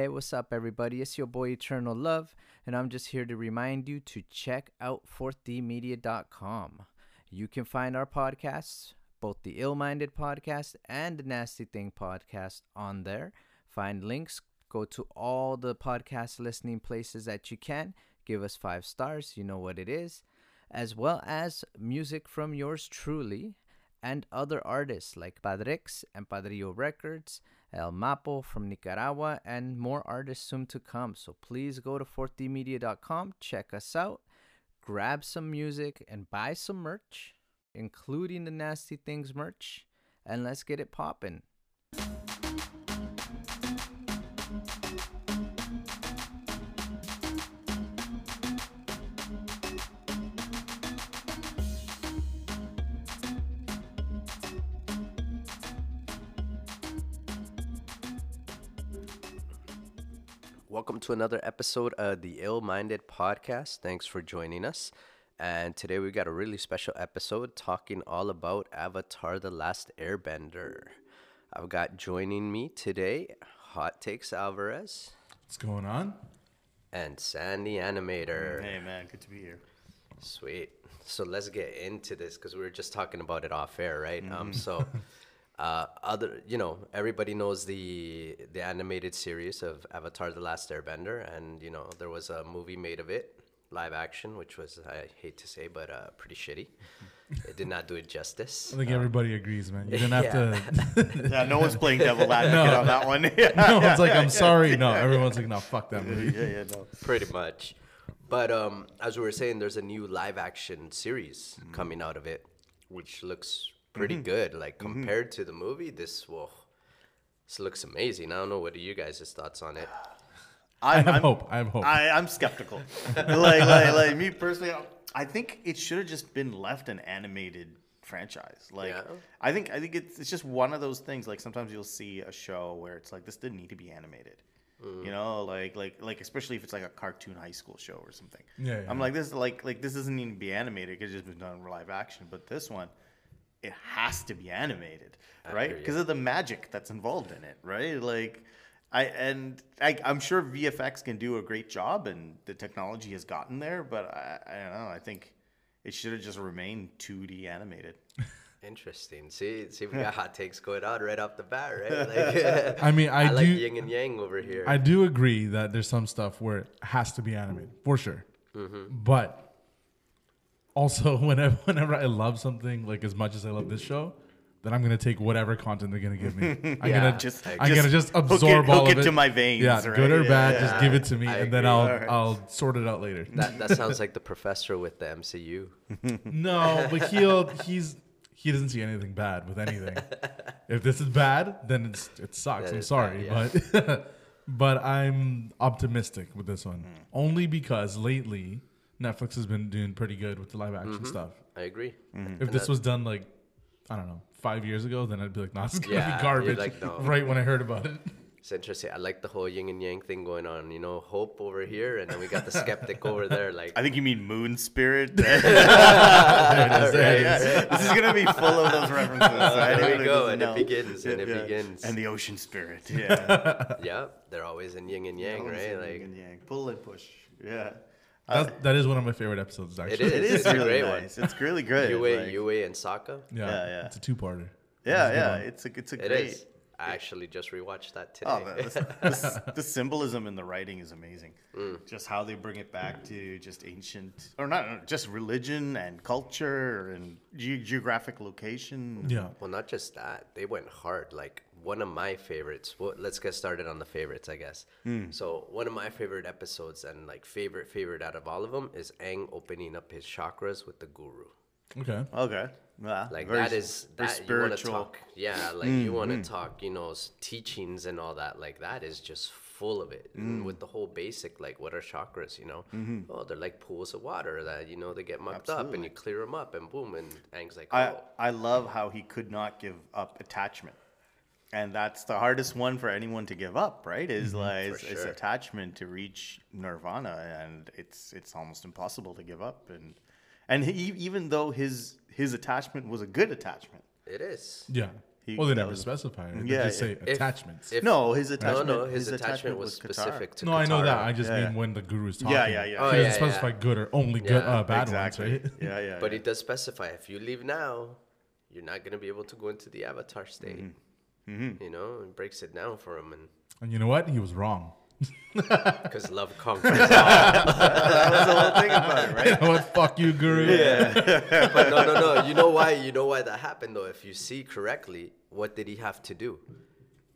Hey, what's up, everybody? It's your boy Eternal Love, and I'm just here to remind you to check out 4thmedia.com. You can find our podcasts, both the Ill Minded podcast and the Nasty Thing podcast, on there. Find links, go to all the podcast listening places that you can. Give us five stars, you know what it is, as well as music from yours truly and other artists like Padrex and Padrillo Records, El Mapo from Nicaragua, and more artists soon to come. So please go to 4thmedia.com, check us out, grab some music, and buy some merch, including the Nasty Things merch, and let's get it poppin'. Welcome to another episode of the Ill Minded Podcast. Thanks for joining us. And today we got a really special episode talking all about Avatar The Last Airbender. I've got joining me today Hot Takes Alvarez What's going on? and San the Animator. Hey man, good to be here. Sweet. So let's get into this because we were just talking about it off air, right? Um, so uh, other, you know, everybody knows the the animated series of Avatar: The Last Airbender, and you know there was a movie made of it, live action, which was I hate to say, but uh, pretty shitty. It did not do it justice. I think everybody agrees, man. You didn't have to. Yeah, no one's playing devil advocate No. on that one. no one's like, I'm sorry. No, everyone's like, no, fuck that movie. yeah, yeah, no. pretty much. But um, as we were saying, there's a new live action series Mm-hmm. coming out of it, which looks pretty good. Like Mm-hmm. compared to the movie, this whoa, this looks amazing. I don't know what are you guys' thoughts on it. I I'm, have I'm- hope. I have hope. I, I'm skeptical. like, like, like me personally, I think it should have just been left an animated franchise. Like, Yeah. I think I think it's it's just one of those things. Like sometimes you'll see a show where it's like this didn't need to be animated. Mm. You know, like like like especially if it's like a cartoon high school show or something. Yeah, I'm yeah. like this like like this doesn't need to be animated. It could just been done in live action. But this one, it has to be animated, right? Because of the magic that's involved in it, right? Like, I and I, I'm sure VFX can do a great job, and the technology has gotten there. But I, I don't know. I think it should have just remained 2D animated. Interesting. See, see, we got hot takes going on right off the bat, right? Like, I mean, I like do- yin and yang over here. I do agree that there's some stuff where it has to be animated for sure. Mm-hmm. But also, whenever whenever I love something like as much as I love this show, then I'm gonna take whatever content they're gonna give me. I'm Yeah, gonna Just- I'm just gonna just hook it- absorb all hook of it it to my veins, Yeah, right? good or bad, yeah. just give it to me, I and then. I'll Alright. I'll sort it out later. that that sounds like the professor with the MCU. No, but he'll he's he doesn't see anything bad with anything. if this is bad, then it's it sucks. That I'm sorry, bad, but but I'm optimistic with this one. Hmm. Only because lately Netflix has been doing pretty good with the live action Mm-hmm. stuff. I agree. If this was done like I don't know, five years ago, then I'd be like, nah, it's gonna Yeah, be garbage. like, no. Right when I heard about it. It's interesting. I like the whole yin and yang thing going on. You know, hope over here, and then we got the skeptic over there. Like, I think you mean Moon Spirit. There it is, Right, there it Yeah, this is gonna be full of those references. right? there we go, doesn't and it know. begins, and it begins. And the ocean spirit. Yeah. yeah, they're always in yin and yang, Always right? yin Like, and yang. Pull and push. Yeah. That's, that is one of my favorite episodes. Actually, is. It It's is a really great one. nice. It's really good. Yue, like- Yue, and Sokka. Yeah, Yeah, yeah. It's a two-parter. yeah, yeah. one. It's a it's a It great. is. I actually just rewatched that today. Oh, the, the, the, the symbolism in the writing is amazing. Mm. Just how they bring it back to just ancient, or not, not just religion and culture and ge- geographic location. Yeah, well, not just that. They went hard. Like one of my favorites. Well, let's get started on the favorites, I guess. Hmm. So one of my favorite episodes and like favorite favorite out of all of them is Aang opening up his chakras with the guru. okay. Okay. Yeah. Like very that s- that you want to spiritual. talk. Yeah, like mm, you want to mm. talk. You know, teachings and all that. Like that is just full of it. And with the whole basic, like what are chakras? You know, mm-hmm. oh, they're like pools of water that you know they get mucked up and you clear them up and boom, and Aang's like, oh, I, I love how he could not give up attachment. And that's the hardest one for anyone to give up, right? Is mm-hmm, like For is sure. attachment to reach nirvana, and it's it's almost impossible to give up. And and he, even though his his attachment was a good attachment, it is. Yeah. He, Well, they never was- specified. They Yeah, just say if- attachments. If- no, his attachment. no, no, his, attachment, was Katara. specific to no, I know that. I just Yeah, mean when the guru is talking. Yeah, yeah, yeah. Oh, He yeah, doesn't specify yeah. good or only good, uh, bad exactly. ones, right? Yeah, yeah. But yeah. he does specify if you leave now, you're not gonna be able to go into the avatar state. Mm-hmm. You know, and breaks it down for him, and And you know what? He was wrong. Because love conquers all. that was the whole thing about it, right? you know what? Fuck you, guru. Yeah. but no, no, no. You know why? You know why that happened though. If you see correctly, what did he have to do?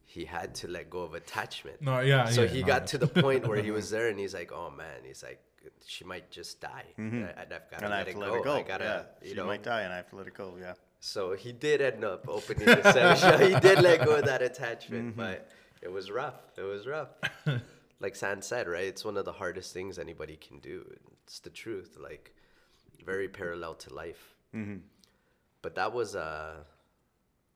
He had to let go of attachment. No, yeah. so yeah, he no, got yeah. to the point where he was there, and he's like, "Oh man," he's like, "She might just die. I, I've got to Mm-hmm. And I let, have it, to let go. it go. I gotta, yeah. you she know." might die, and I have to let it go. Yeah. So he did end up opening the seven. He did let go of that attachment, Mm-hmm. but it was rough. It was rough. Like San said, right? It's one of the hardest things anybody can do. It's the truth. Like very parallel to life. Mm-hmm. But that was uh,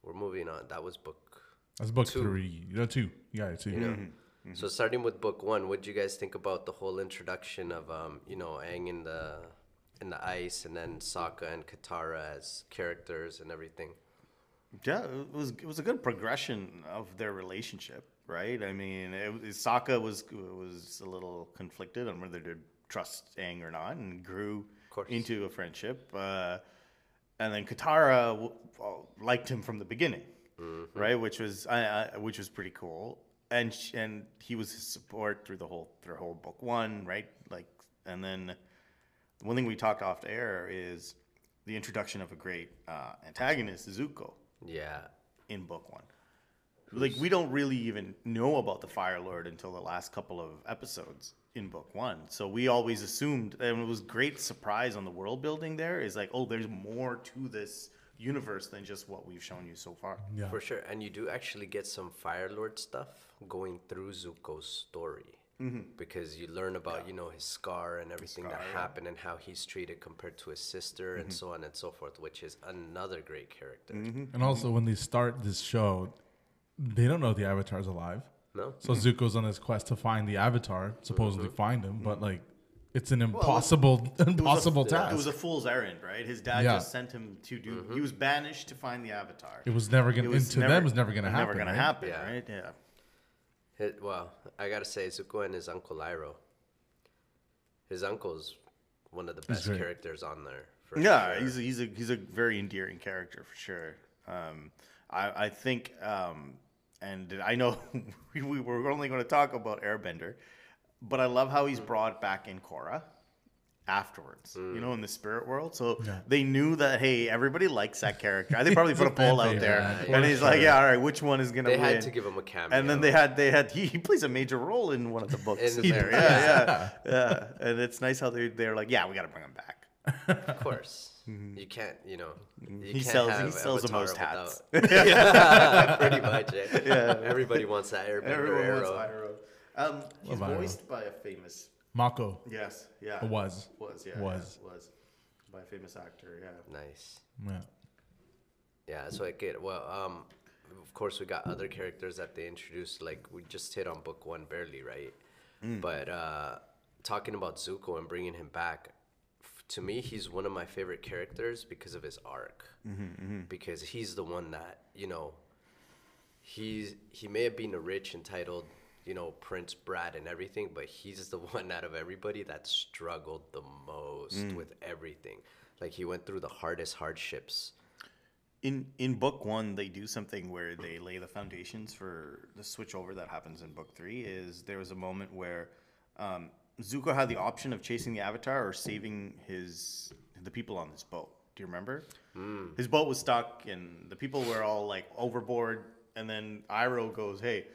we're moving on. That was book. That's book two. three. You know, two. Yeah, two. You know. Mm-hmm. So starting with book one, what do you guys think about the whole introduction of um, you know, Aang in the in the ice, and then Sokka and Katara as characters and everything? Yeah, it was it was a good progression of their relationship, right? I mean, it, was- Sokka was was a little conflicted on whether to trust Aang or not, and grew into a friendship. Uh, and then Katara w- well, liked him from the beginning, right? Which was I, which was pretty cool. And sh- and he was his support through the whole through whole book one, right? Like, and then one thing we talked off the air is the introduction of a great uh, antagonist, Zuko Yeah. in book one. Like we don't really even know about the Fire Lord until the last couple of episodes in book one. So we always assumed, and it was great surprise on the world building. There is like, oh, there's more to this universe than just what we've shown you so far. Yeah. For sure, and you do actually get some Fire Lord stuff going through Zuko's story mm-hmm. because you learn about you know his scar and everything that happened and how he's treated compared to his sister and mm-hmm. so on and so forth, which is another great character. Mm-hmm. And also, when they start this show, they don't know the Avatar's alive. No, So Zuko's on his quest to find the Avatar, supposedly Mm-hmm. find him, but like, it's an impossible, impossible it was a, task. It was a fool's errand, right? His dad Yeah. just sent him to do. He was banished to find the Avatar. It was never gonna. was into them, it was never gonna happen. Never gonna right? happen, Yeah. right? Yeah. It- well, I gotta say Zuko and his uncle Iroh. His uncle's one of the best great. characters on there. For Yeah, sure. he's a, he's a he's a very endearing character for sure. Um, I I think, um, and I know we, we were only going to talk about Airbender, but I love how he's mm. brought back in Korra afterwards. You mm. know, in the spirit world, so they knew that hey, everybody likes that character. I think probably put a poll out fan there, yeah, and for he's like, yeah, all right, which one is gonna they win? had to give him a cameo. and then they had they had he, he plays a major role in one of the books. In there, yeah, yeah, yeah. And it's nice how they they're like, yeah, we got to bring him back. of course, you can't, you know, you Mm-hmm. He can't sells- he have sells the most hats. without- yeah, pretty much. eh? Yeah. Everybody wants that Airbender Everyone wants arrow. Iroh. Um, he's Love Iroh. voiced by a famous. Mako Yes, yeah. was. Was yeah. Was. yeah, was by a famous actor. Yeah. Nice. Yeah. Yeah, that's what I get. Well, um, of course, we got other characters that they introduced. Like we just hit on book one barely, right? But uh, talking about Zuko and bringing him back, f- to me, he's one of my favorite characters because of his arc. Mm-hmm, mm-hmm. Because he's the one that you know. He's he may have been a rich, entitled, you know, Prince Brad and everything, but he's the one out of everybody that struggled the most mm. with everything. Like he went through the hardest hardships. In in book one, they do something where they lay the foundations for the switchover that happens in book three. Is there was a moment where um, Zuko had the option of chasing the Avatar or saving his the people on his boat. Do you remember? His boat was stuck, and the people were all like overboard. And then Iroh goes, "Hey,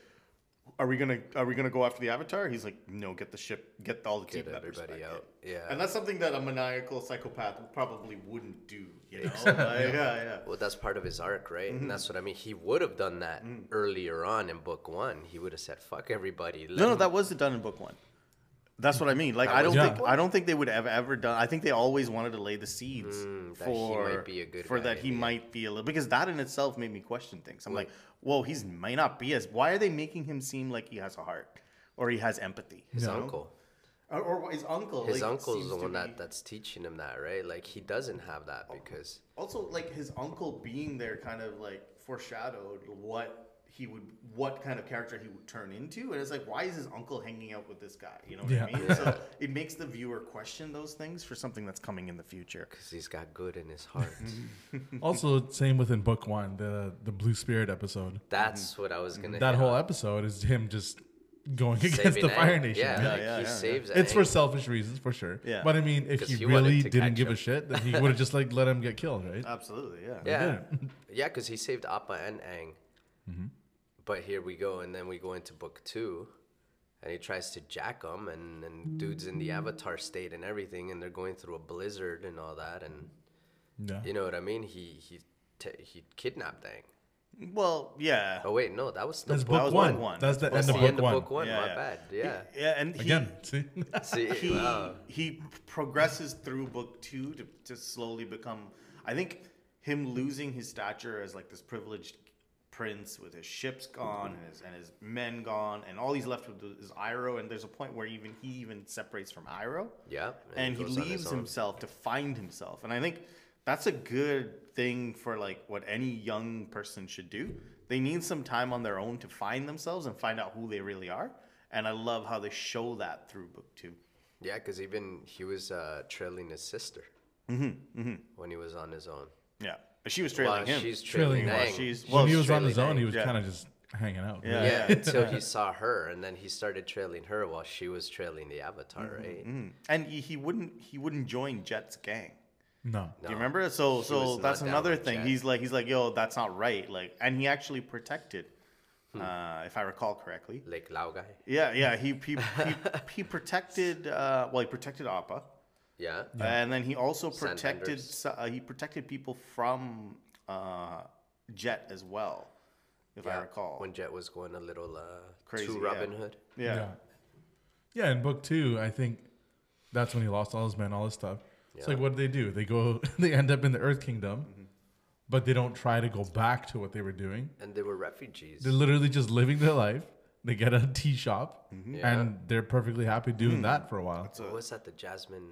are we gonna are we gonna go after the Avatar?" He's like, "No, get the ship, get all the team Get members everybody out. in." Yeah. and that's something that a maniacal psychopath probably wouldn't do. You know? Like, yeah, yeah. Well, that's part of his arc, right? Mm-hmm. And that's what I mean. He would have done that earlier on in book one. He would have said, "Fuck everybody." No, no, that wasn't done in book one. That's what I mean. Like, I don't Yeah. think I don't think they would have ever done. I think they always wanted to lay the seeds Mm, that he for might be a good for guy that he the might be a little because that in itself made me question things. I'm like, whoa, he's might not be as. Why are they making him seem like he has a heart or he has empathy? his you know? uncle. or, or his uncle. His like, uncle's seems the one be- that that's teaching him that, right? Like he doesn't have that because also like his uncle being there kind of like foreshadowed what he would, what kind of character he would turn into, and it's like, why is his uncle hanging out with this guy? You know what Yeah. I mean? So it makes the viewer question those things for something that's coming in the future. Because he's got good in his heart. Also, same within book one, the the Blue Spirit episode. That's what I was gonna. That whole on. episode is him just going against the Fire Nation. Yeah, Yeah. like, yeah, he yeah, yeah. saves. It's for selfish reasons, for sure. Yeah. But I mean, if he, he really didn't give him. a shit, then he would have just like let him get killed, right? Absolutely, yeah. Yeah, yeah, because he saved Appa and Aang. Mm-hmm. But here we go, and then we go into book two, and he tries to jack him, and and dude's in the Avatar state and everything, and they're going through a blizzard and all that, and Yeah. you know what I mean? He he t- he kidnapped Aang. Well, yeah. Oh wait, no, that was still That's book book was one. one. That's the That's end the of book end one. of book one. Yeah, My yeah. bad. Yeah. Yeah, and he, Again, see? See, he, wow. he progresses through book two to, to slowly become i think him losing his stature as like this privileged prince with his ships gone and his, and his men gone and all he's left with is Iroh and there's a point where even he even separates from Iroh Yeah, and, he goes on his leaves himself to find himself and i think that's a good thing for like what any young person should do. They need some time on their own to find themselves and find out who they really are and i love how they show that through book two. Yeah, because even he was uh, trailing his sister Mm-hmm, when he was on his own. Yeah, she was trailing Well, him. she's Trailing trailing him. Well, when he was on his trailing own, he was yeah. kind of just hanging out. Yeah. yeah, until he saw her, and then he started trailing her while she was trailing the Avatar, Mm-hmm, right? and he, he wouldn't he wouldn't join Jet's gang. No. Do you remember? So He so that's another thing. Jet. He's like he's like yo, that's not right. Like, and he actually protected, Hmm. uh, if I recall correctly. Like Lao guy. Yeah, yeah. He he he, he protected. Uh, well, he protected Appa, Yeah. and then he also protected. Uh, he protected people from uh, Jet as well, if I recall. When Jet was going a little uh, Crazy, too yeah. Robin Hood. yeah. Yeah. Yeah, in book two, I think that's when he lost all his men, all his stuff. It's Yeah. like, what do they do? They go, they end up in the Earth Kingdom, Mm-hmm. but they don't try to go back to what they were doing. And they were refugees. They're literally just living their life. They get a tea shop, Mm-hmm. Yeah. and they're perfectly happy doing Hmm. that for a while. what was that? The Jasmine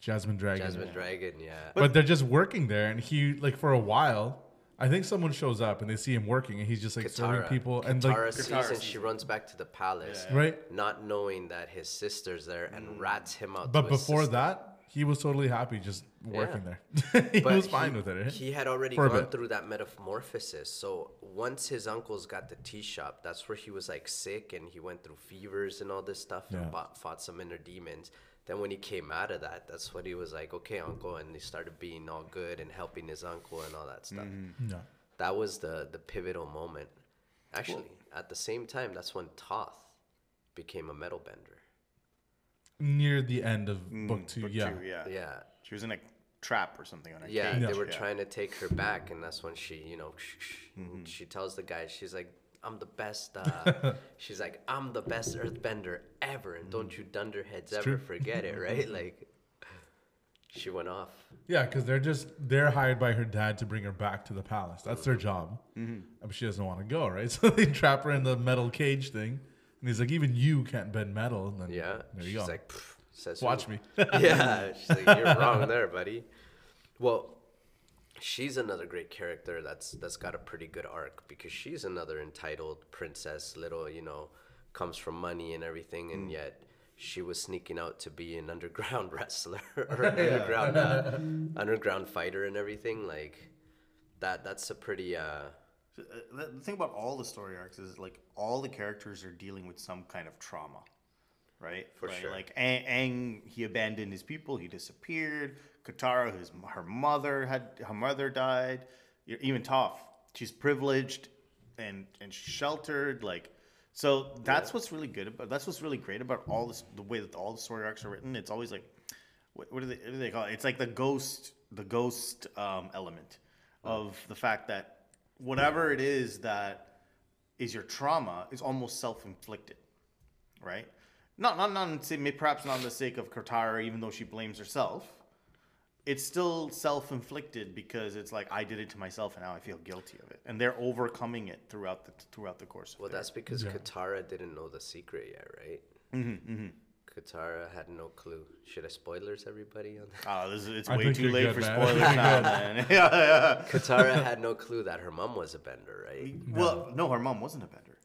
Jasmine Dragon. Jasmine Dragon, yeah. But, they're just working there, and he like for a while. I think someone shows up and they see him working, and he's just like serving Katara. people and Katara sees Katara and she runs back to the palace, right. not knowing that his sister's there and rats him out. But to before sister. that, he was totally happy just working Yeah. there. he But was fine he- with it. Right? He had already For gone through that metamorphosis. So once his uncles got the tea shop, that's where he was like sick and he went through fevers and all this stuff Yeah. and fought, fought some inner demons. Then when he came out of that, that's what he was like, okay, uncle, and he started being all good and helping his uncle and all that stuff. yeah. That was the the pivotal moment. Actually, at the same time, that's when Toph became a metal bender. Near the end of book two, Mm, Book yeah. two, yeah. Yeah. She was in a trap or something on a Yeah, cage. they were yeah. trying to take her back, and that's when she, you know, Mm-hmm. she tells the guy, she's like, "I'm the best." Uh, she's like, "I'm the best Earthbender ever, and don't you dunderheads ever true. forget it, right?" Like, she went off. Yeah, because they're just they're hired by her dad to bring her back to the palace. That's their job. Mm-hmm. But she doesn't want to go, right? So they trap her in the metal cage thing, and he's like, "Even you can't bend metal." And then Yeah, there she's you go. like, says Watch who? me. yeah, she's like, "You're wrong there, buddy." Well, she's another great character that's that's got a pretty good arc because she's another entitled princess, little you know, comes from money and everything, Mm. and yet she was sneaking out to be an underground wrestler or an underground uh, underground fighter and everything. Like that. That's a pretty. Uh, uh, the the thing about all the story arcs is like all the characters are dealing with some kind of trauma, right? For Right? sure. Like Aang, he abandoned his people, he disappeared. Katara, his her mother had her mother died. Even Toph, she's privileged and and sheltered. Like, so that's what's really good about. That's what's really great about all this. The way that all the story arcs are written, it's always like, what, what do they what do they call it? It's like the ghost the ghost um, element of the fact that whatever it is that is your trauma is almost self-inflicted, right? Not not not in say- may- perhaps not in the sake of Katara, even though she blames herself. It's still self-inflicted because it's like I did it to myself and now I feel guilty of it, and they're overcoming it throughout the throughout the course. Of well, their- that's because Yeah. Katara didn't know the secret yet, right? Mm-hmm, Katara had no clue. Should I spoilers everybody on that? Oh, this is, it's I way too late good, for man. spoilers now, man. yeah, yeah. Katara had no clue that her mom was a bender, right? Well, no, her mom wasn't a bender.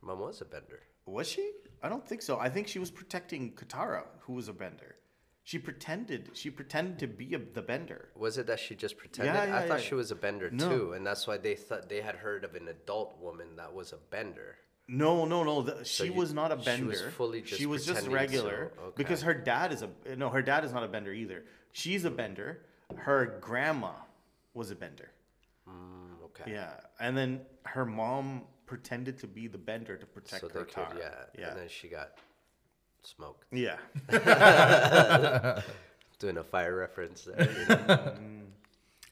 Her mom was a bender. Was she? I don't think so. I think she was protecting Katara, who was a bender. She pretended. She pretended to be a, the bender. Was it that she just pretended? Yeah, yeah, I thought yeah. she was a bender No. too, and that's why they thought they had heard of an adult woman that was a bender. No, no, no. The, she you- was not a bender. she was fully just she was just regular so, okay. because her dad is a no. Her dad is not a bender either. She's a bender. Her grandma was a bender. Mm, okay. Yeah, and then her mom pretended to be the bender to protect So her could, car. yeah. yeah, And then she got smoked. yeah. Doing a fire reference there. you know?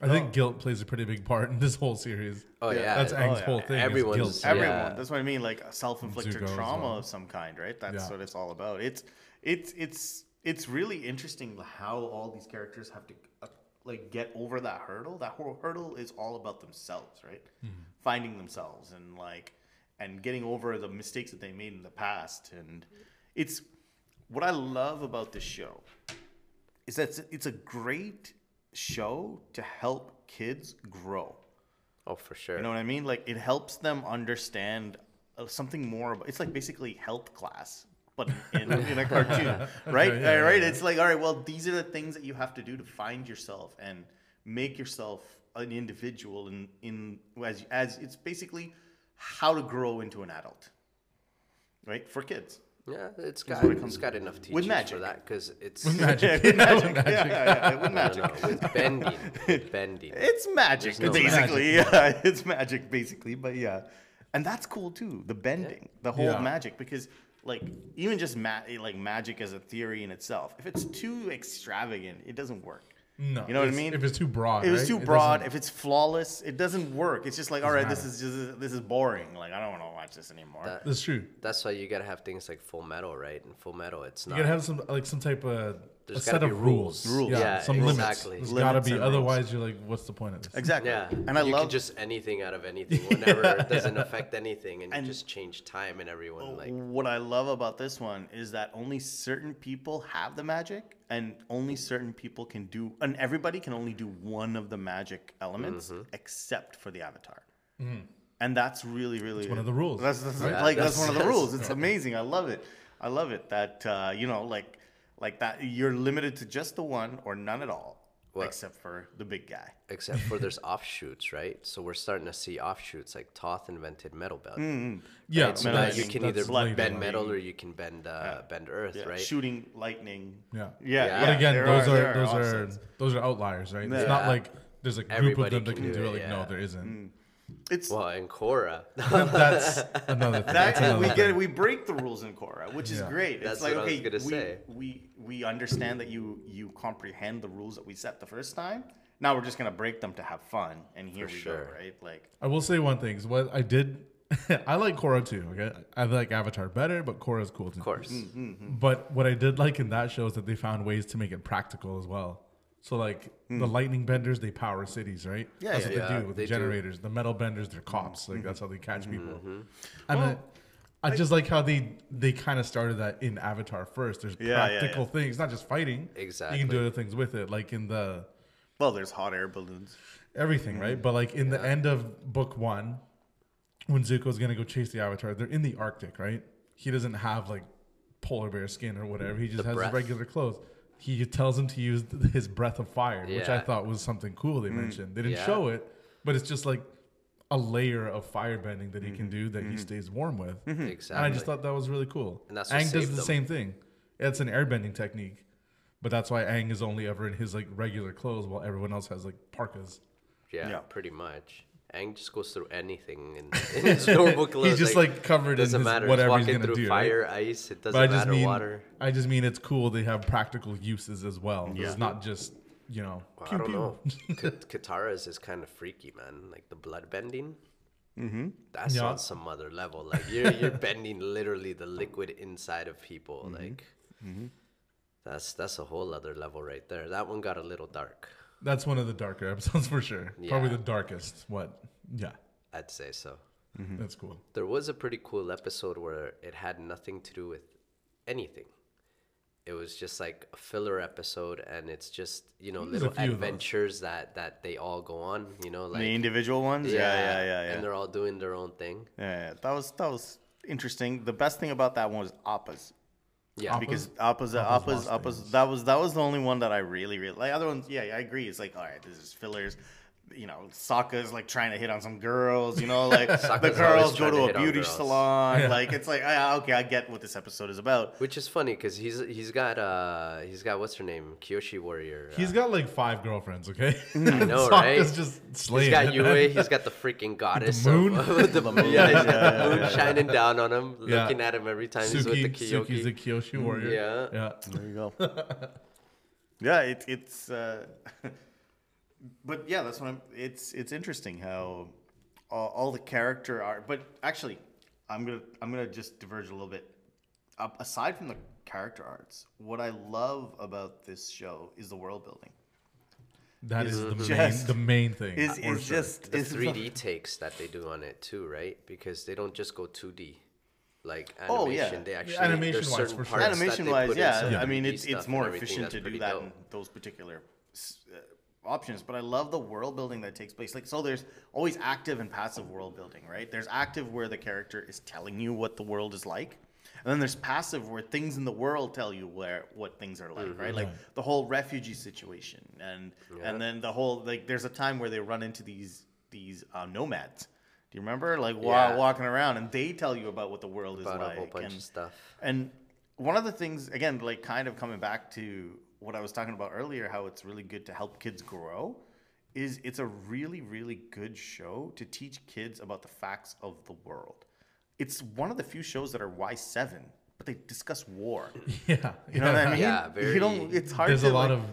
I think guilt plays a pretty big part in this whole series. Oh yeah. That's Oh, yeah. whole thing. is Everyone's- guilt. Yeah. Everyone. That's what I mean. Like self-inflicted Zuko trauma well. of some kind, right? That's Yeah. what it's all about. It's it's it's it's really interesting how all these characters have to uh, like get over that hurdle. That whole hurdle is all about themselves, right? Mm-hmm. Finding themselves and like and getting over the mistakes that they made in the past. And it's what I love about this show is that it's, it's a great show to help kids grow. oh, for sure. You know what I mean? Like it helps them understand uh, something more about. It's like basically health class, but in, in a cartoon, right? yeah, right? It's like all right. Well, these are the things that you have to do to find yourself and make yourself an individual. In in as as it's basically how to grow into an adult, right? For kids. Yeah, it's got what it it's comes got enough teachings With for magic. that because it's with Magic. with magic. Magic. Yeah, yeah, yeah, with no, magic. no, with bending, with bending. It's magic, no basically. Yeah, it's magic, basically. But yeah, and that's cool too. The bending, the whole Yeah. magic, because like even just ma- like magic as a theory in itself, if it's too extravagant, it doesn't work. No, You know what I mean? If it's too broad, If it's right? too broad, doesn't- if it's flawless, it doesn't work. It's just like, all right, this is just this is boring. Like I don't want to watch this anymore. That- that's true. That's why you gotta have things like Full Metal, right? And Full Metal, it's not. You gotta have some like some type of a set gotta of be rules. rules. Rules. Yeah, Yeah, some exactly. limits. There's gotta be. and rules. Otherwise, you're like, what's the point of this? exactly. yeah, and I you love could just anything out of anything whenever it doesn't affect anything, and, And- you just change time and everyone like what I love about this one is that only certain people have the magic, and only certain people can do, and everybody can only do one of the magic elements, Mm-hmm. except for the avatar. And that's really, really one of the rules, That's, that's right? like that's, That's- one of the rules. It's amazing. I love it. I love it that uh, you know, like, like that. You're limited to just the one or none at all, What? except for the big guy. except for there's offshoots, right? So we're starting to see offshoots like Toph invented metal belt. Yeah, right? So metal you can either later. bend metal or you can bend uh, bend earth, Yeah, right? shooting lightning. Yeah. yeah. Yeah. But again, there those there are, those are offsets. those are outliers, right? It's not like there's a group Everybody of them that can can do do it. it, Like, no, there isn't. It's Well, in Korra, That's another thing. That's That's it. We another get we break the rules in Korra, which is Yeah. great. That's it's like what I was okay, gonna we, say. we we understand that you you comprehend the rules that we set the first time. Now we're just gonna break them to have fun, and here For we sure. go, right? Like I will say one thing. Is what I did. I like Korra too. Okay, I like Avatar better, but Korra's cool too. of course. Mm, But what I did like in that show is that they found ways to make it practical as well. So like the lightning benders, they power cities, right? Yeah, that's yeah, what yeah. they do with They the do. generators. The metal benders, they're cops. Mm-hmm. Like that's how they catch people. And then, I just like how they they kind of started that in Avatar first. There's Yeah, yeah, practical yeah. things, not just fighting. Exactly. You can do other things with it, like in the well, there's hot air balloons. everything, Mm-hmm. right? But like in the end of book one, when Zuko's gonna go chase the Avatar, they're in the Arctic, right? He doesn't have like polar bear skin or whatever. He just The has breath. regular clothes. He tells him to use his breath of fire, which I thought was something cool they mm. mentioned. They didn't Yeah. show it, but it's just like a layer of fire bending that he Mm-hmm. can do that he mm-hmm. stays warm with. Mm-hmm. Exactly. And I just thought that was really cool. And that's what Aang does the them. same thing. It's an airbending technique, but that's why Aang is only ever in his like regular clothes while everyone else has like parkas. yeah, Yeah. pretty much. Aang just goes through anything in, in his normal clothes. He's just like, covered in doesn't his, matter. whatever he's he's gonna through do. right? fire, ice. It doesn't But I just matter. mean, water. I just mean it's cool. They have practical uses as well. Yeah. It's not just you know. Well, pew, I don't pew. know. K- Katara's is kind of freaky, man. Like the blood bending. Mm-hmm. That's Yeah. on some other level. Like you're you're bending literally the liquid inside of people. Mm-hmm. Like that's that's a whole other level right there. That one got a little dark. That's one of the darker episodes for sure. Probably the darkest. What? Yeah, I'd say so. Mm-hmm. that's cool. There was a pretty cool episode where it had nothing to do with anything. it was just like a filler episode, and it's just you know There's little few of those. adventures that that they all go on. You know, like the individual ones. Yeah, yeah, yeah, yeah. and they're all doing their own thing. Yeah, yeah, that was that was interesting. The best thing about that one was Appas. Yeah, because Appas, Appas Appas, was Appas, that was that was the only one that I really, really like. Other ones, yeah, I agree. It's like, all right, this is fillers. You know, Sokka's like trying to hit on some girls. You know, like the girls go to to a beauty salon. Yeah. Like it's like, ah, okay, I get what this episode is about. which is funny because he's he's got uh he's got what's her name Kyoshi Warrior. Uh, He's got like five girlfriends, okay? I know, right? just He's slaying got Yue. He's got the freaking goddess. moon? Of, the moon. Yeah, he's got the moon shining down on him, Yeah. looking at him every time he's with the Suki, Suki's the Kyoki. Kyoshi warrior. yeah. yeah. There you go. yeah, it, it's. Uh, but yeah, that's what I'm. It's it's interesting how all, all the character art. But actually, I'm gonna I'm gonna just diverge a little bit. Up aside from the character arts, what I love about this show is the world building. That is the main, the main thing. Is is sure. just The is 3D takes that they do on it too, right? Because they don't just go 2D. Like Oh, animation, yeah. they actually animation-wise, there's certain for sure. parts that they animation wise, put in yeah. I mean, it's it's more efficient to do that dope. in those particular uh, options. But I love the world building that takes place. Like, so there's always active and passive world building, right? There's active where the character is telling you what the world is like. And then there's passive where things in the world tell you where what things are like, right? Like the whole refugee situation, and and then the whole like there's a time where they run into these these uh, nomads. Do you remember? Like while Yeah. walking around, and they tell you about what the world is About like. whole bunch and, stuff. and one of the things, again, like kind of coming back to what I was talking about earlier, how it's really good to help kids grow, is it's a really, really good show to teach kids about the facts of the world. It's one of the few shows that are Y7, but they discuss war. yeah. You know what I mean? Yeah, You don't. very- It's hard. There's to, a lot like- of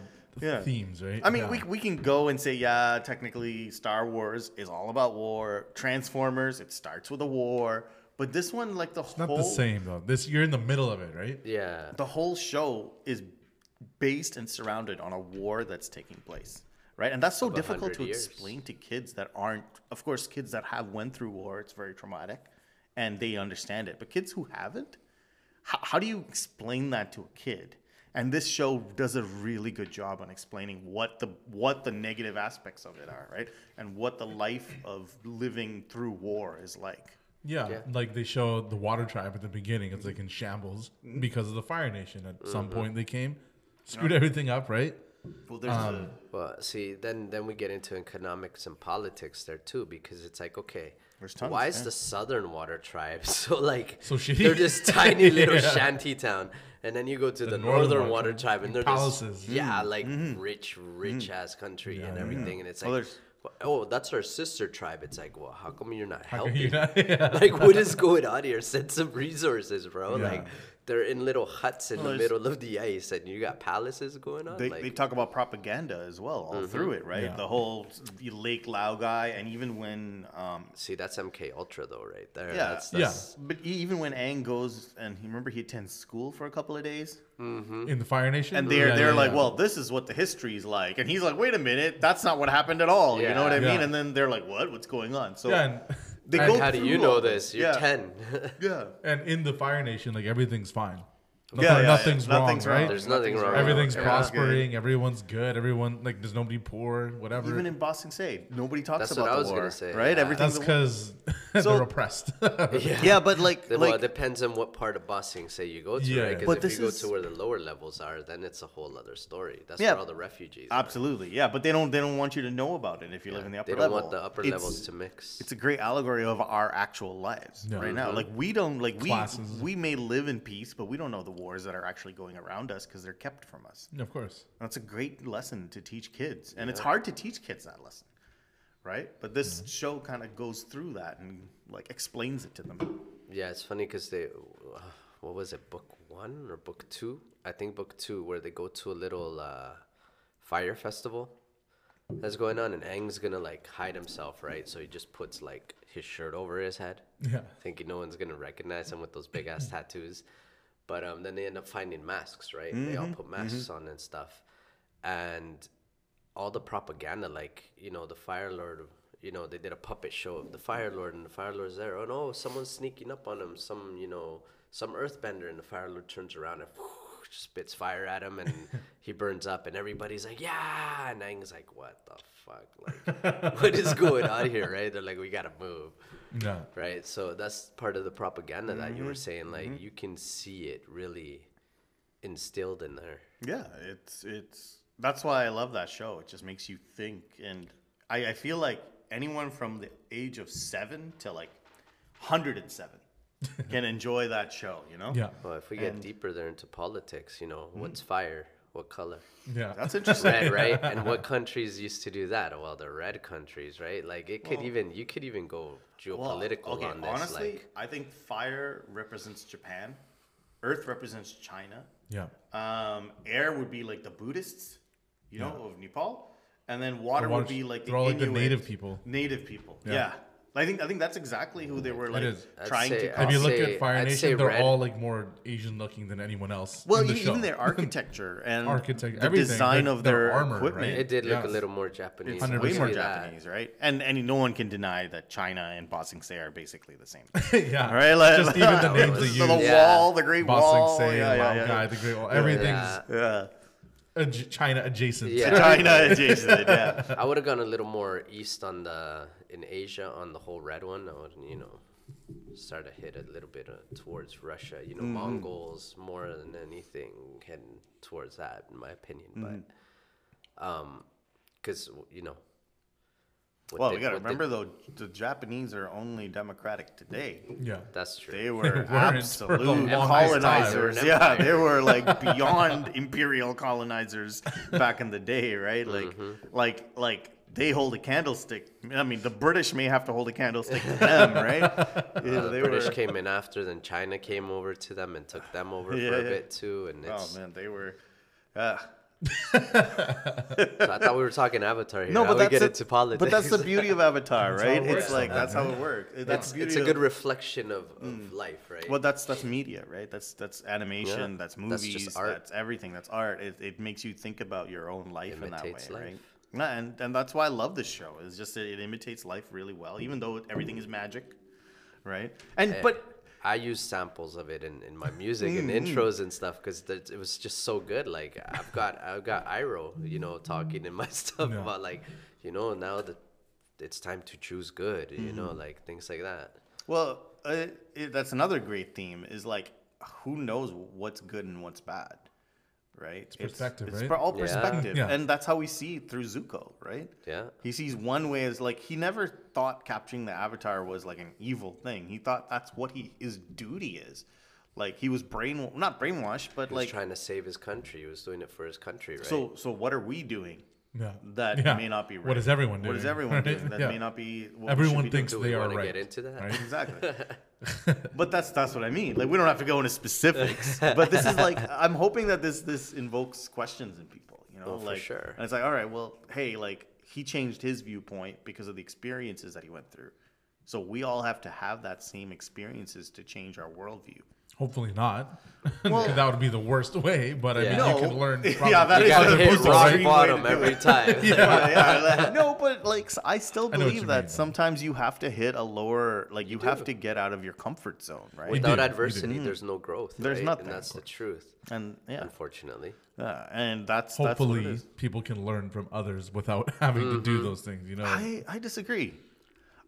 yeah. themes, right? I mean, Yeah. we, we can go and say, yeah, technically, Star Wars is all about war. Transformers, it starts with a war. But this one, like the Not whole the same though. This you're in the middle of it, right? Yeah. the whole show is based and surrounded on a war that's taking place right and that's so difficult to years. explain to kids that aren't of course kids that have went through war it's very traumatic and they understand it but kids who haven't how, how do you explain that to a kid and this show does a really good job on explaining what the what the negative aspects of it are right and what the life of living through war is like Yeah, Yeah. like they show the water tribe at the beginning. It's like in shambles Mm-hmm. because of the Fire Nation. At some point, they came, screwed everything up, right? well there's Um, a, Well, see, then then we get into economics and politics there too, because it's like, okay, tons, why is yeah. the Southern Water Tribe so like So shitty? they're this tiny little Yeah. shanty town, and then you go to the, Northern Northern Water Water Tribe, Tribe, and they're this, palaces. yeah, mm. like mm-hmm. rich, rich mm. ass country and everything, and it's like. there's- Oh, that's our sister tribe. It's like, well, how come you're not helping? you're not- yeah. like, what is going on here? Send some resources, bro. Yeah. Like, they're in little huts in Well, the middle of the ice, and you got palaces going on. They, like, they talk about propaganda as well all through it, right? Yeah. The whole the Lake Laogai, and even when, um, See, that's MK Ultra though, right there. yeah, That's, Yeah. But e- even when Aang goes and he remember he attends school for a couple of days, in the Fire Nation. and they're Yeah, they're yeah, like, yeah. well, this is what the history is like, and he's like, wait a minute, that's not what happened at all. You know what I Yeah. mean? And then they're like, what? What's going on? So yeah, and, they and- go How do you know all this? You're Yeah. 10. yeah. and in the Fire Nation, like everything's fine. Yeah, yeah, yeah. nothing's wrong, Nothing's right? There's nothing wrong. Everything's Everyone's good. prospering. Everyone's good. Everyone like there's nobody poor. Whatever. Even in Ba Sing Se, nobody talks That's about what I was war, gonna say, right? yeah. Everything's That's because So- they're oppressed. yeah, but like, well, it depends on what part of Ba Sing Se you go to, Yeah. right? 'Cause But if this you go is- to where the lower levels are, then it's a whole other story. That's Yeah. where all the refugees are. absolutely, yeah. But they don't they don't want you to know about it if you live in the upper They don't level. want the upper It's- levels to mix. it's a great allegory of our actual lives right now. Mm-hmm. Like we don't like we we may live in peace, but we don't know the wars that are actually going around us because they're kept from us. of course. That's a great lesson to teach kids, and it's hard to teach kids that lesson, right? But this show kind of goes through that and like explains it to them. Yeah, it's funny because they, uh, what was it, book one or book two? I think book two, where they go to a little uh, fire festival that's going on, and Aang's gonna like hide himself, right? So he just puts like his shirt over his head, Yeah. thinking no one's gonna recognize him with those big ass tattoos. But um, then they end up finding masks, right? They all put masks on and stuff, and all the propaganda, like you know, the Fire Lord. You know, they did a puppet show of the Fire Lord, and the Fire Lord's there. Oh no, someone's sneaking up on him. Some, you know, some Earthbender, and the Fire Lord turns around and spits fire at him and he burns up and everybody's like yeah and Aang's like what the fuck like what is going on here right they're like we gotta move Yeah. right so that's part of the propaganda that Mm-hmm. you were saying like you can see it really instilled in there Yeah, it's it's that's why I love that show. It just makes you think, and I, I feel like anyone from the age of seven to like hundred and seven can enjoy that show. You know? Yeah. well if we get And- deeper there into politics you know what's fire what color Yeah. That's interesting. red, right? And what countries used to do that? Well, the red countries, right? Like it could Well- even you could even go Well, geopolitical okay, on this. honestly, like I think fire represents Japan, Earth represents China, yeah. um, air would be like the Buddhists, you know, Yeah. of Nepal, and then water water- would be like the they're all like the Inuit, native people. Native people, Yeah. yeah. I think I think that's exactly who they were like is. I'd trying say- to. I'd Have you copy. looked say- at Fire I'd Nation? They're red. all like more Asian looking than anyone else. Well, in the e- show. even their architecture and Architect- the everything, design their- of their their, armor, equipment. right? it did look Yes. a little more Japanese. It's I way will more that. Japanese, right? And and no one can deny that China and Ba Sing Se are basically the same. yeah. right. like, Just even the names they the, use. the Yeah. wall, the Great Bossing Wall, Say, yeah, yeah, yeah. Guy, the Great Wall. Everything's Yeah. Yeah. adj- China adjacent. Yeah. China adjacent, yeah. I would have gone a little more east on the in Asia on the whole red one. I would, you know, start to hit a little bit uh, towards Russia. You know, Mm-hmm. Mongols more than anything heading towards that, in my opinion. Mm-hmm. But, um, because you know. What Well, they- we gotta what they- remember though, the Japanese are only democratic today. Yeah. That's true. They were weren't for the absolute longest time. colonizers. They were an Yeah, they were like beyond imperial colonizers back in the day, right? Like, Mm-hmm. like, like they hold a candlestick. I mean, the British may have to hold a candlestick to them, right? Uh, Yeah, the they British were. came in after, then China came over to them and took them over Yeah, for a yeah. bit too. And Oh man, they were. Uh, so I thought we were talking Avatar here. no, Now but we that's get the, into politics. But that's the beauty of Avatar, right? it It's like that's how it works. That's it's, it's a good of- reflection of, of mm. life, right? Well, that's that's media, right? That's that's animation, Yeah. that's That's movies, that's, art. everything, that's art. It, it makes you think about your own life in that way, Imitates right? Yeah, and and that's why I love this show. It's just that it imitates life really well, even though everything is magic, right? And but I use samples of it in, in my music and Mm-hmm. intros and stuff because it was just so good. Like I've got I've got Iroh, you know, talking in my stuff Yeah. about like, you know, now that it's time to choose good, you know, Mm-hmm. like things like that. well, uh, it, that's another great theme. Is like who knows what's good and what's bad, right? It's perspective, it's, right? all perspective, Yeah. and that's how we see it through Zuko, right? Yeah. He sees one way as like he never thought capturing the avatar was like an evil thing. He thought that's what he his duty is. Like he was brain not brainwashed, but He was like trying to save his country. He was doing it for his country, right? so so what are we doing Yeah. that Yeah. may not be right? What is everyone doing? What is doing, everyone right? doing that Yeah. may not be what we should Everyone be thinks Do they are wanna right. get into that? Right? exactly. but that's that's what I mean. Like we don't have to go into specifics, but this is like I'm hoping that this this invokes questions in people, you know, Oh, for like sure. and it's like all right, well, hey, like he changed his viewpoint because of the experiences that he went through. So we all have to have that same experiences to change our worldview. Hopefully not. Well- that would be the worst way, but I mean, Yeah. you can learn. Yeah, From that you is gotta the hit rock extreme way bottom every time. yeah, yeah, like- no, but like I still I know what believe you that mean. sometimes you have to hit a lower, like you, have to get out of your comfort zone, right? Without adversity, there's no growth. There's right? nothing, and that's the truth. and yeah, Unfortunately, yeah, and that's that's what it Hopefully, is. people can learn from others without having to Mm-hmm. do those things. You know, I, I disagree.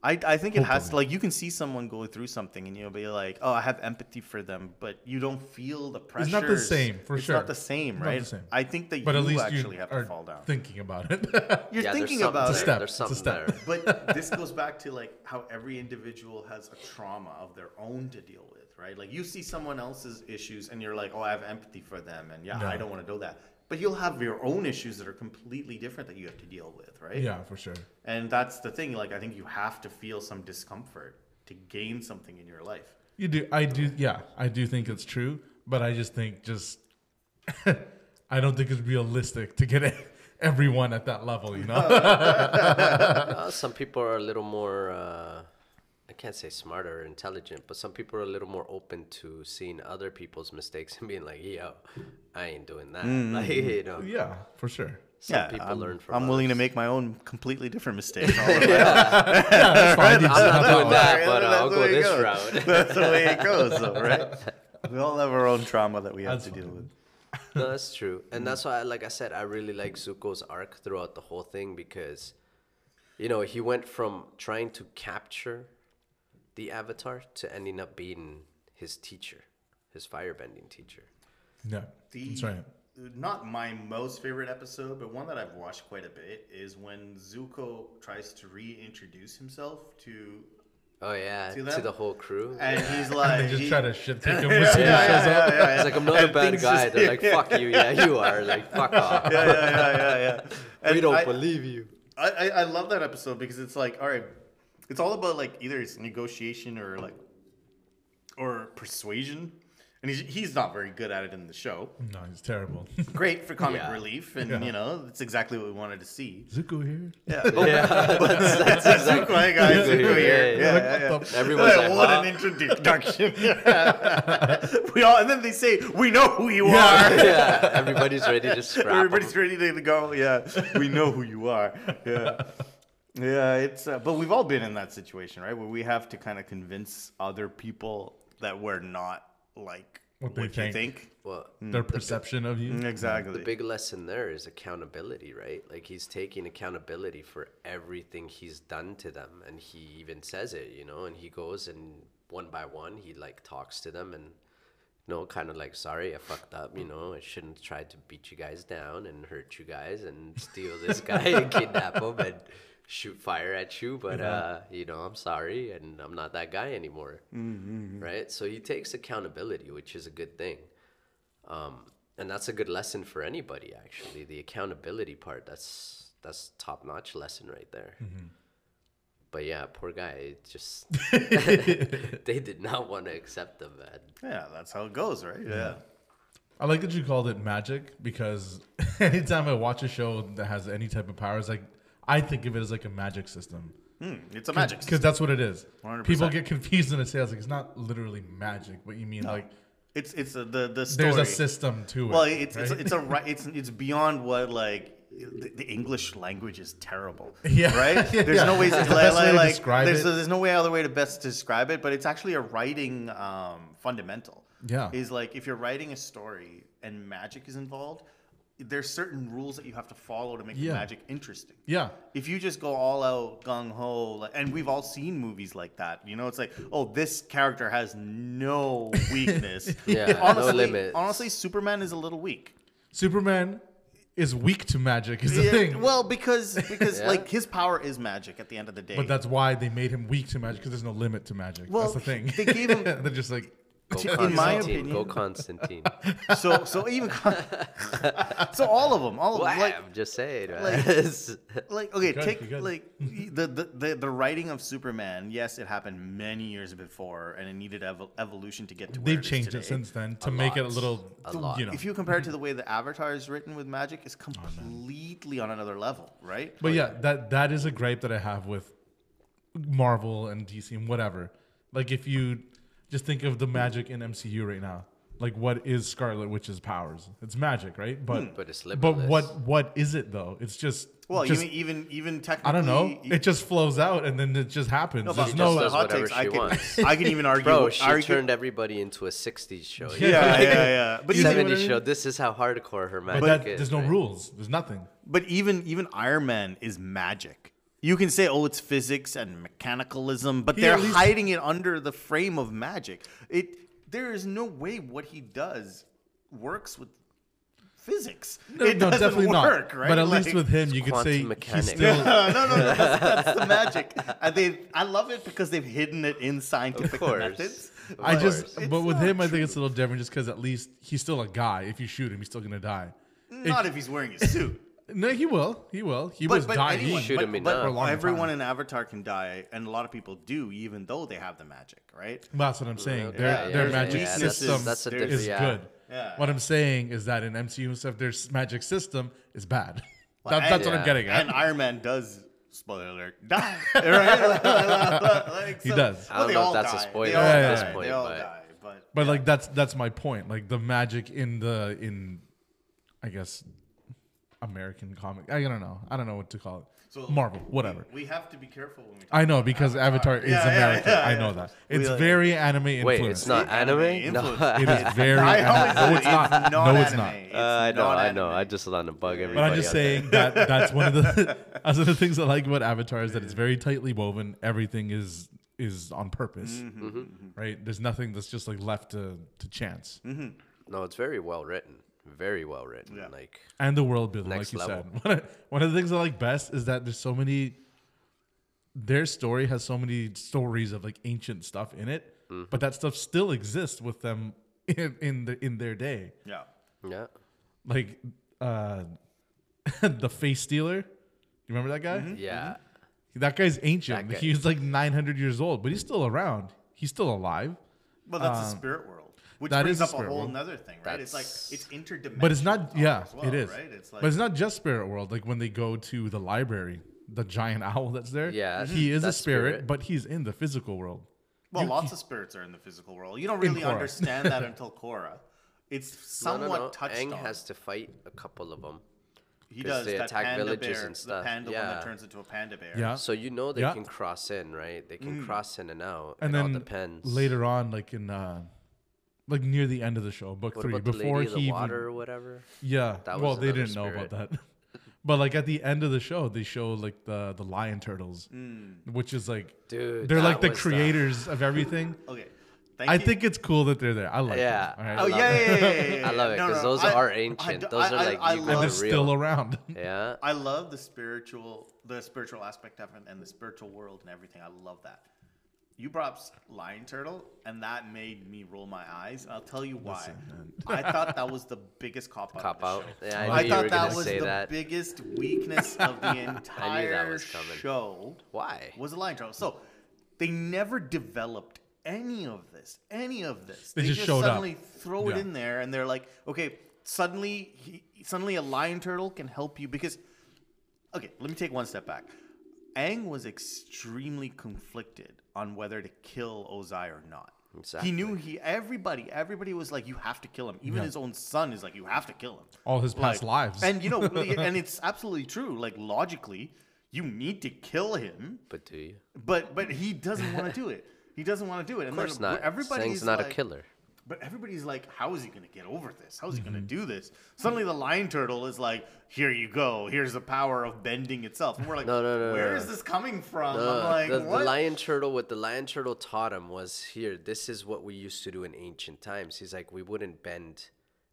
I, I think it has to like you can see someone go through something and you'll be like, oh, I have empathy for them, but you don't feel the pressure. It's not the same, for it's sure. It's not the same, Not the right? same. I think that but at you least actually you have are to fall down. thinking about it. You're yeah, thinking about something it. step. there. There's It's a step. there. but this goes back to like how every individual has a trauma of their own to deal with, right? Like you see someone else's issues and you're like, oh, I have empathy for them, and yeah, No. I don't want to do that. But you'll have your own issues that are completely different that you have to deal with, right? yeah, for sure. And that's the thing. Like I think you have to feel some discomfort to gain something in your life. You do. I do. Yeah, I do think it's true. But I just think just I don't think it's realistic to get everyone at that level. You know. Uh, some people are a little more, uh, I can't say smarter or intelligent, but some people are a little more open to seeing other people's mistakes and being like, yo, I ain't doing that. Like, you know, yeah, for sure. some yeah, people I'm, learn from I'm willing to make my own completely different mistakes. all the way. That's fine. I'm not doing that, Right, but uh, I'll the go way it this goes. route. That's the way it goes, though, right? We all have our own trauma that we have That's to deal fine. with. no, that's true, and that's why, like I said, I really like Zuko's arc throughout the whole thing because, you know, he went from trying to capture the Avatar to ending up being his teacher, his firebending teacher. Yeah, The, that's right. Not my most favorite episode, but one that I've watched quite a bit is when Zuko tries to reintroduce himself to, Oh yeah, See to the whole crew. and he's like, They just he- try to shit take him Yeah, when he yeah, shows yeah, up. yeah, yeah. He's like, I'm not a bad guy. just- They're like, fuck you. Yeah, you are. Like, fuck off. yeah, yeah, yeah, yeah, yeah. we don't I- believe you. I, I, I love that episode because it's like, all right, it's all about like either it's negotiation or like, or persuasion, and he's he's not very good at it in the show. No, he's terrible. Great for comic Yeah. relief, and Yeah. you know that's exactly what we wanted to see. Zuko here. Yeah, Yeah, that's, that's exactly. Zuko, hey guys, Zuko Zuko here, here. yeah, Yeah, Like, yeah, what yeah. the f- Everyone's Like, like, what huh? an introduction! we all, and then they say, "We know who you are." yeah, everybody's ready to scrap. 'em. Everybody's ready to go. Yeah, we know who you are. Yeah, yeah. It's uh, but we've all been in that situation, right? Where we have to kind of convince other people that we're not like What what, they you think. think. Well, Their perception of you. Mm, Exactly. the big lesson there is accountability, right? Like he's taking accountability for everything he's done to them, and he even says it, you know. And he goes and one by one, he like talks to them and. You know, kind of like, sorry, I fucked up. You know, I shouldn't try to beat you guys down and hurt you guys and steal this guy and kidnap him and shoot fire at you. But uh, you know, I'm sorry, and I'm not that guy anymore. Right? So he takes accountability, which is a good thing. Um, and that's a good lesson for anybody, actually. The accountability part, that's that's top notch lesson right there. But yeah, poor guy, it just they did not want to accept him, man. yeah, that's how it goes, right? Yeah. I like that you called it magic because anytime I watch a show that has any type of powers, like I think of it as like a magic system. Hmm, it's a magic. Because that's what it is. 100%. People get confused when I say it's like it's not literally magic, but you mean like It's it's a, the the story. there's a system to it. Well, it's it's, right? it's a. It's it's beyond what like the, the English language is terrible. Yeah. Right. Yeah. There's no way to, It's like, best way like, describe there's, it. there's no way other way to best describe it, but it's actually a writing um, fundamental. Yeah. Is like if you're writing a story and magic is involved, there's certain rules that you have to follow to make Yeah. the magic interesting. yeah. If you just go all out gung ho, like, and we've all seen movies like that, you know, it's like, oh, this character has no weakness. Yeah, no honestly, limits. Honestly, Superman is a little weak. Superman is weak to magic is the Yeah, thing. well, because because Yeah. like his power is magic at the end of the day. but that's why they made him weak to magic because there's no limit to magic. Well, that's the thing. they gave him- They're just like Go In my Constantine, go Constantine. so so even so all of them, all of Well, them, like I'm just saying. man. like- like okay, good, take good. like the, the the the writing of Superman. Yes, it happened many years before, and it needed evo- evolution to get to where they've it is changed today. it since then to A make it a little, A lot. you know. If you compare it to the way the Avatar is written with magic, it's Oh, completely on another level, right? But yeah, that that is a gripe that I have with Marvel and DC and whatever. Like if you just think of the magic in MCU right now, like what is Scarlet Witch's powers? It's magic, right? Hmm. But But it's but what what is it though? It's just Well, just, even even even technically, I don't know. e- It just flows out and then it just happens. No, There's but She no just does hot whatever takes, I she can, wants. I can even argue. Bro, she argue, turned everybody into a 60s show. Yeah, yeah, yeah. But You see even, what 70s show. This is how hardcore her but magic that, is. there's no right? rules. There's nothing. but even even Iron Man is magic. You can say, oh, it's physics and mechanicalism, but He they're least- hiding it under the frame of magic. It there is no way what he does works with physics. No, it no, doesn't definitely work, not. right? But at Like- least with him, you could quantum say he's still. no, no, no, no, that's, that's the magic. And they, I love it because they've hidden it in scientific methods. I just, It's but with not him, I think it's a little different, just because at least he's still a guy. If you shoot him, he's still gonna die. Not if he's wearing a suit. No, he will. He will. He But, was but dying. anyone, Shoot but, him but enough. For a long everyone time. in Avatar can die, and a lot of people do, even though they have the magic, right? That's what I'm saying. Yeah, Their yeah, their yeah, magic yeah, system that's a is yeah. good. Yeah. What I'm saying is that in MCU and stuff, their magic system is bad. That- and- that's what I'm getting at. And Iron Man does, spoiler alert, die, right? Like, He so- does. I don't they know if all that's a spoiler They all at die. this They point, all but- die, but but like that's that's my point. Like the magic in the in, I guess, American comic. I don't know. I don't know what to call it. So Marvel, whatever. We, we have to be careful when we. Talk I know because Avatar, is Yeah, yeah, American. yeah, I yeah. know that. We It's like- very anime influenced. Wait, it's not Anime anime? No, influence. It is very. I anime. No, it's not. not No, it's not. It's Uh, I know, not I know. anime. I just want to bug everybody. But I'm just saying that that's one of the that's one of the things I like about Avatar is that it's very tightly woven. Everything is is on purpose, Mm-hmm. right? There's nothing that's just like left to to chance. No, it's very well written. Very well written. Yeah. Like And the world building, like you level. said. One of, one of the things I like best is that there's so many. Their story has so many stories of like ancient stuff in it, Mm-hmm. but that stuff still exists with them in in the in their day. Yeah. yeah. Like uh the face stealer. You remember that guy? Mm-hmm. Yeah. That guy's ancient. That guy- He's like 900 years old, but he's still around. He's still alive. Well, that's the spirit world, which that brings is a up a whole world. another thing, right? it's like it's interdimensional. But it's not. Yeah, well, it is. Right? It's like but it's not just spirit world. Like when they go to the library, the giant owl that's there. Yeah, he is a spirit, spirit. but he's in the physical world. well, lots of spirits are in the physical world. You don't really understand that until Korra. It's somewhat no, no. touched Aang on. has to fight a couple of them. He does they that attack panda villages bear, and the stuff. panda one that Yeah. turns into a panda bear. Yeah. So you know they Yeah. can cross in, right? They Mm. can cross in and out. And it all then depends. later on, like in uh like near the end of the show, book what three, about the before lady of the he even- water or whatever? yeah. That well, they didn't know about that. But like at the end of the show, they show like the the lion turtles, hmm. which is like Dude, they're like the was the- creators of everything. Okay. Thank I you. think it's cool that they're there. I like Yeah. it. All right? Oh yeah, yeah, yeah, yeah, yeah, I love it, because no, those I- are I ancient. Those are like I you and they're real. still around. Yeah. I love the spiritual, the spiritual aspect of it, and the spiritual world and everything. I love that. You brought up lion turtle, and that made me roll my eyes. I'll tell you why. I thought that was the biggest cop out. Cop out. show. Yeah, I I thought that was the that. biggest weakness of the entire was coming. show. Why? Was the lion turtle. So they never developed any of this. Any of this. They just showed up. suddenly throw it in there, and they're like, okay, suddenly, he, suddenly a lion turtle can help you because. Okay, let me take one step back. Aang was extremely conflicted on whether to kill Ozai or not. He knew he everybody everybody was like you have to kill him. Even Yeah. his own son is like you have to kill him. All his past Like, lives. And you know and it's absolutely true. Like logically, you need to kill him, But do you? but but he doesn't want to do it. He doesn't want to do it. Of course then not. Everybody's Aang's not like, a killer. But everybody's like, how is he going to get over this? How is he Mm-hmm. going to do this? Suddenly the lion turtle is like, here you go. Here's the power of bending itself. And we're like, No, no, no, where no. is this coming from? No, I'm like, the, the lion turtle, what the lion turtle taught him was here. This is what we used to do in ancient times. He's like, we wouldn't bend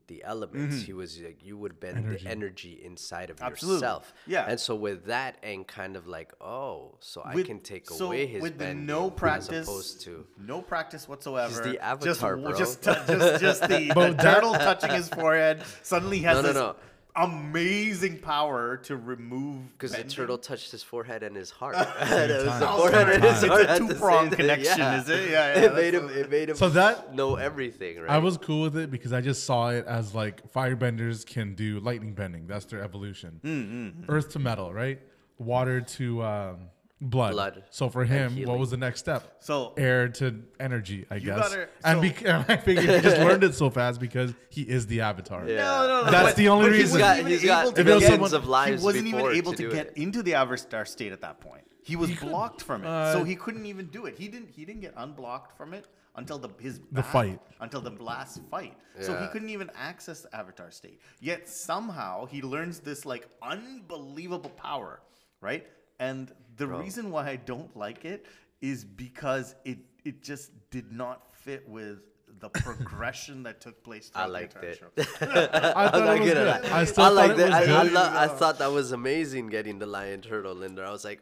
the elements. Mm-hmm. He was like, you would bend Energy. the energy inside of Absolutely. yourself. Yeah. And so with that, and kind of like, oh, so I can take so away his with the bending no practice, as opposed to. no practice whatsoever. the just, Avatar, bro. Just, t- just, just the, the turtle touching his forehead suddenly has No, no, this no. Amazing power to remove. Because the turtle touched his forehead and his heart. It was the forehead and his it's a two-prong connection, yeah. is it? Yeah, yeah, it made him. It made him. So that- know everything, right? I was cool with it because I just saw it as like firebenders can do lightning bending. That's their evolution. Mm, Earth to metal, right? Water to um, blood. Blood So for him, what was the next step? So Air to energy, I guess. gotta- and, so- bec- I figured he just learned it so fast because he is the avatar. Yeah. No, no, no. That's but- the only reason. wasn't He's got- he's got able to If it was get- someone- of lives he wasn't even able to to, get it. into the Avatar state at that point. He was couldn't. blocked from it, Uh, so he couldn't even do it. He didn't. He didn't get unblocked from it until the his The fight. until the last fight. So he couldn't even access the Avatar state. Yet somehow he learns this like unbelievable power, right? And the reason why I don't like it is because it it just did not fit with the progression that took place. I liked it. I thought I'm it not was gonna good. lie. I still I thought like it that. I, I, lo- I thought that was amazing getting the lion turtle in there. I was like,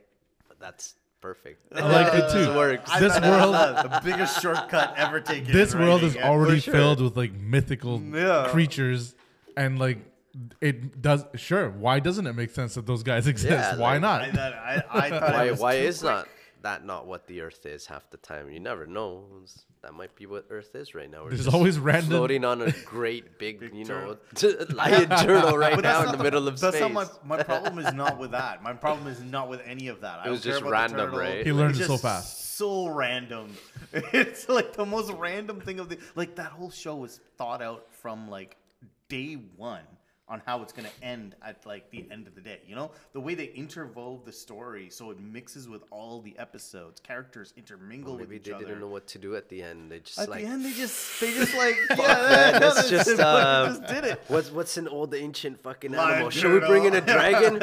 that's perfect. I liked it too. This works. I This thought that was world- the biggest shortcut ever taken. this world is already sure. filled with like mythical Yeah. creatures and like it does sure why doesn't it make sense that those guys exist Yeah, why like, not I, thought, I, I thought why why is quick. not that not what the Earth is half the time? You never know. That might be what Earth is right now. We're There's always random- floating on a great big, you know, lion turtle right But now in not the middle of that's space. not my, my problem is not with that. My problem is not with any of that. I It was just random, right? He learned it so fast. So random. It's like the most random thing of the like that whole show was thought out from like day one. On how it's going to end at like the end of the day. You know, the way they interwove the story so it mixes with all the episodes, characters intermingle with Maybe each they other. didn't know what to do at the end. They just At like the end, they just they just like yeah, man, no, let's just, uh, just did it. What's what's an old ancient fucking Lion animal? Should we bring in a dragon?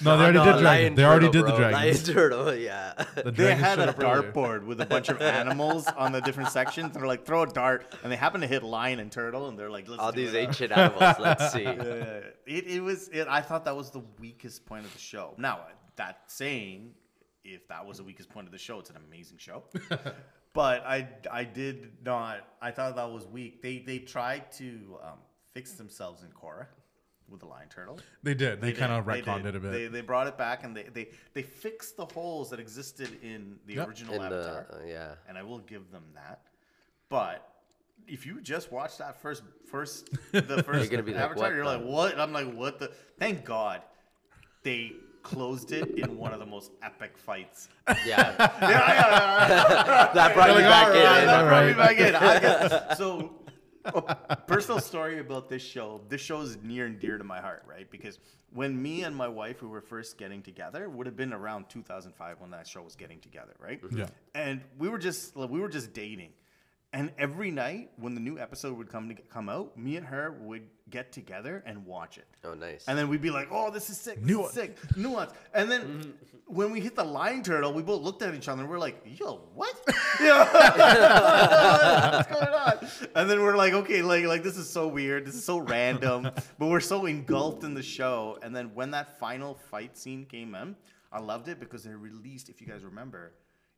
No, they already no, did dragon. lion They already turtle, did the dragon. Lion turtle, yeah. The They had a up earlier. dartboard with a bunch of animals on the different sections. They're like, throw a dart, and they happen to hit lion and turtle, and they're like, let's All do these it. ancient animals. Let's see. Uh, it, it was. It, I thought that was the weakest point of the show. Now that saying, if that was the weakest point of the show, it's an amazing show. but I I did not. I thought that was weak. They they tried to um, fix themselves in Korra with the lion turtle. They did. They, did. kind of They retconned it a bit. They, they brought it back and they, they, they fixed the holes that existed in the Yep. original In the uh, yeah. and I will give them that. But if you just watch that first first the first gonna be like, Avatar, what you're the- like, what? I'm like, what the? Thank God they closed it in one of the most epic fights. Yeah, yeah, yeah, yeah. that brought you Like, back all in. right, Yeah, that all brought me back in. I guess- so, a personal story about this show. This show is near and dear to my heart, right? Because when me and my wife, we were first getting together, would have been around 2005 when that show was getting together, right? Yeah. And we were just like, we were just dating. And every night when the new episode would come to come out, me and her would get together and watch it. Oh, nice. And then we'd be like, "Oh, this is sick. This Nuance. is sick. Nuance." And then when we hit the lion turtle, we both looked at each other and we're like, "Yo, what? Yeah, what's going on?" And then we're like, "Okay, like, like this is so weird. This is so random." but we're so engulfed in the show. And then when that final fight scene came in, I loved it because they released. If you guys remember.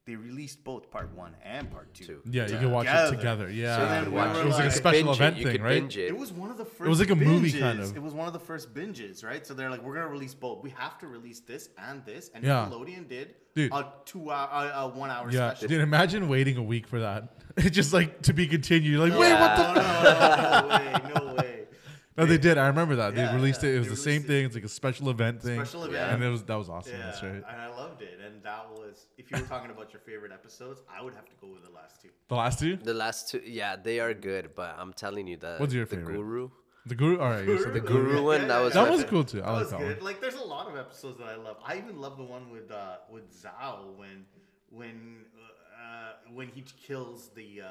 They released both part one and part two. Two. Yeah, you can watch it together. Yeah. So then it was were like a special event it. Thing, could right? it. It was one of the first. It was like a movie, kind of. It was one of the first binges, right? So they're like, we're gonna release both. We have to release this and this, and Yeah. Nickelodeon did Dude. a two hour, a, a one hour Yeah, special. dude, imagine waiting a week for that. It's just like to be continued. Like, wait, what the? no, no, no, no way, no way. No, they did. I remember that. Yeah, they released yeah, it. It was they the same it. thing. It's like a special event thing. Special event. And it was that was awesome. Yeah, That's right. and I loved it. And that was, if you were talking about your favorite episodes, I would have to go with the last two. The last two, The last two, yeah, they are good, but I'm telling you that What's your the favorite? Guru, the Guru. All right, you said the the Guru one, that was That was fa- cool too. I That like was that good. one. Like, there's a lot of episodes that I love. I even love the one with uh, with Zhao when when uh, when he kills the uh,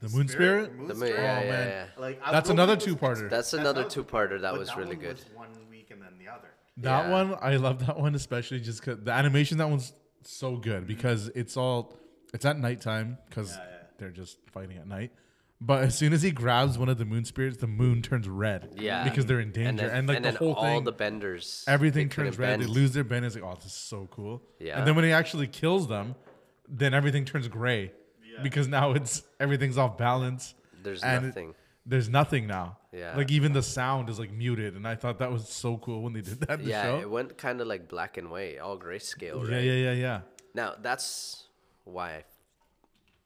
The moon spirit? Moon The moon- spirit. yeah, Oh, yeah, man. yeah. Like I That's another think it was- two-parter. That's another another two-parter that but was really one good. Was one week and then the other. That Yeah. one, I love that one especially just because the animation. That one's so good because it's all it's at nighttime because Yeah, yeah. they're just fighting at night. But as soon as he grabs one of the moon spirits, the moon turns red. Yeah, because they're in danger, and, and, then, like and the then whole all thing, the benders, everything turns couldn't red. They lose their bend. It's like, oh, this is so cool. Yeah. And then when he actually kills them, then everything turns gray because now it's everything's off balance. There's and it- nothing. there's nothing now. Yeah. Like even the sound is like muted, and I thought that was so cool when they did that in the Yeah, show. it went kind of like black and white, all grayscale, yeah, right? yeah, yeah, yeah. Now that's why,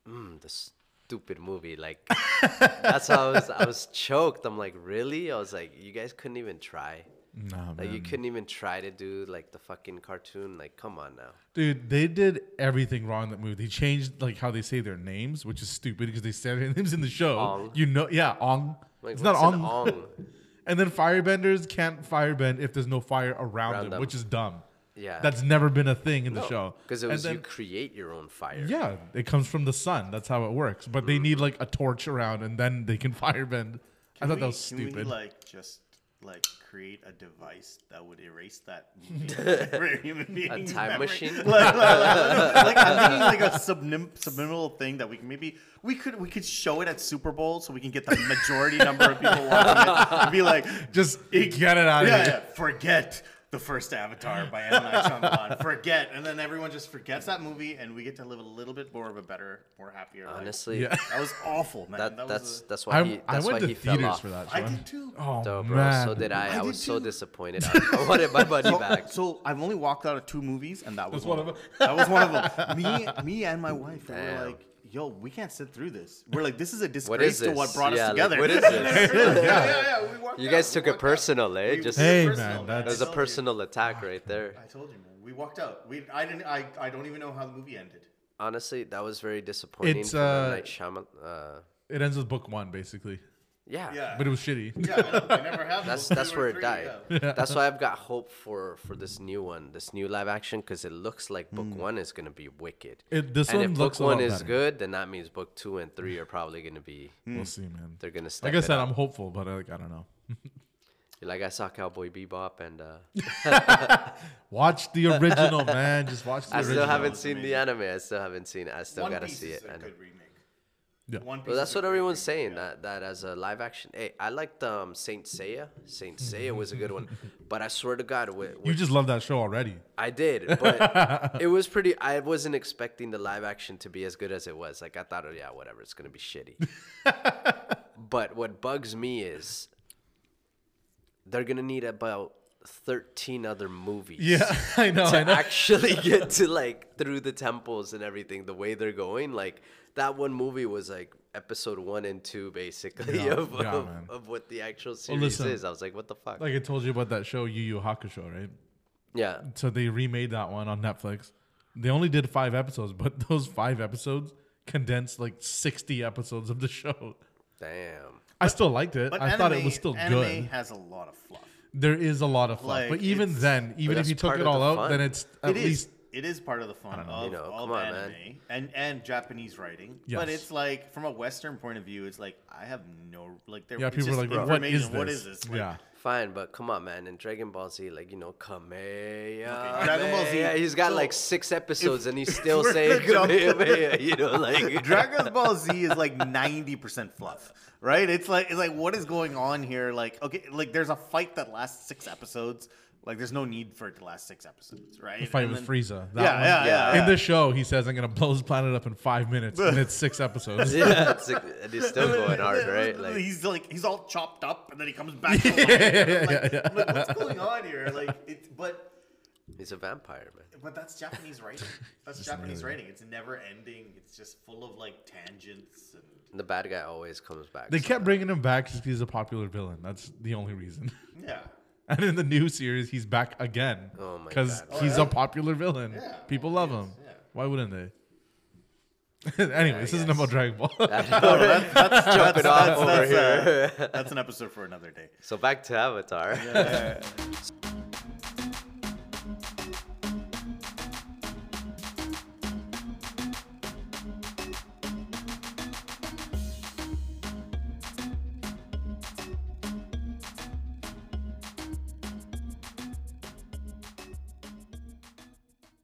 mm, the stupid movie. Like that's how I was. I was choked. I'm like, really? I was like, you guys couldn't even try. Nah, Like you couldn't even try to do like the fucking cartoon. Like, come on now. Dude, they did everything wrong in that movie. They changed like how they say their names, which is stupid because they say their names in the show. Ong. You know, yeah, Ong. Like, it's not what's an Ong. Ong? and then firebenders can't firebend if there's no fire around, Around them, them. which is dumb. Yeah. That's never been a thing in the show. Because it And was you create your own fire. Yeah, it comes from the sun. That's how it works. But Mm. they need like a torch around, and then they can firebend. I thought we- that was can we, stupid. like just like create a device that would erase that movie for human being's time memory? machine? like, like, like, like, I'm thinking like a sublim- subliminal thing that we can maybe we could we could show it at Super Bowl so we can get the majority number of people watching it and be like Just get it out of yeah, here. yeah, forget the first Avatar by M Night Shyamalan. Forget, and then everyone just forgets that movie, and we get to live a little bit more of a better, more happier life. Honestly, Yeah. that was awful, man. that, That, that's was. that's why I, he I that's why to he fell theaters off. for that. A, I Sean. did too. Oh So, bro, man, so did I. I, I was did so too. disappointed. I, I wanted my money back. so I've only walked out of two movies, and that was That's one one of of them. That was one of them. Me, me, and my wife we were Damn. like, "Yo, we can't sit through this." We're like, "This is a disgrace is to what brought Yeah, us like, together." what is this? yeah, yeah, yeah. We walked You out, guys we took it walked out. personal, eh? We- Just Hey, personal, man, I that's- it was a told you. personal attack right there. I told you, man. We walked out. We, I didn't. I, I don't even know how the movie ended. Honestly, that was very disappointing It's, for uh, M. Night Shyamalan. Uh, it ends with book one basically. Yeah. Yeah. but it was shitty. yeah, I know, never have. That's that's where it died. yeah. That's why I've got hope for for this new one, this new live action, because it looks like book hmm. one is gonna be wicked. It, this and one if looks book one is better. good, then that means book two and three are probably gonna be. Hmm. We'll hmm. see, man. They're gonna step Like I it said, up. I'm hopeful, but like I don't know. Like I saw Cowboy Bebop, and uh, Watch the original, man. Just watch the I original. I still haven't seen the anime. I still haven't seen it. I still One gotta Piece see is it. a I know. good remake. Yeah. One Well, that's what everyone's saying. yeah. That that as a live action. Hey, I liked um, Saint Seiya. Saint Seiya was a good one, but I swear to God, with, You just love that show already. I did, but it was pretty. I wasn't expecting the live action to be as good as it was. Like I thought, oh, yeah, whatever, it's gonna be shitty. but what bugs me is they're gonna need about thirteen other movies. Yeah, I know. To I know. actually get to like through the temples and everything, the way they're going, like that one movie was like episode one and two, basically, Yeah, of, yeah, of, of what the actual series listen, is. I was like, what the fuck? Like I told you about that show, Yu Yu Hakusho, right? yeah, So they remade that one on Netflix. They only did five episodes, but those five episodes condensed like 60 episodes of the show. damn. I still liked it. But I anime, thought it was still anime good. has a lot of fluff. There is a lot of fluff. Like, but even then, even if you took it all the out, fun. then it's at It is. least It is part of the fun of, You know, of on, anime man. and and Japanese writing. Yes. But it's like from a Western point of view, it's like I have no like. There, Yeah, it's people are like, "What is this?" is this? Like, yeah. Fine, but come on, man. In Dragon Ball Z, like you know, Kamehameha. Dragon Ball Z- Yeah, he's got so, like six episodes, and he's still saying gonna Kamehameha. You know, like Dragon Ball Z is like ninety percent fluff, right? It's like it's like what is going on here? Like okay, like there's a fight that lasts six episodes. Like there's no need for it to last six episodes, right? The fight And with then- Frieza. That Yeah, one. yeah, yeah, Yeah. In the show, he says, I'm going to blow his planet up in five minutes, and it's six episodes. yeah, it's like, and he's still going hard, right? Like he's like he's all chopped up and then he comes back. To life. I'm like, I'm like, what's going on here? Like it's but he's a vampire, man. but that's Japanese writing. That's Japanese writing. It's never ending. It's just full of like tangents and And the bad guy always comes back. They so- kept bringing him back because he's a popular villain. That's the only reason. yeah. And in the new series, he's back again. Oh my Because God. he's a popular villain. Yeah, People love him. yeah. Why wouldn't they? anyway, this isn't guess. about Dragon Ball. That's, that's, Jumping off that's, over that's, uh, here. that's an episode for another day. so back to Avatar.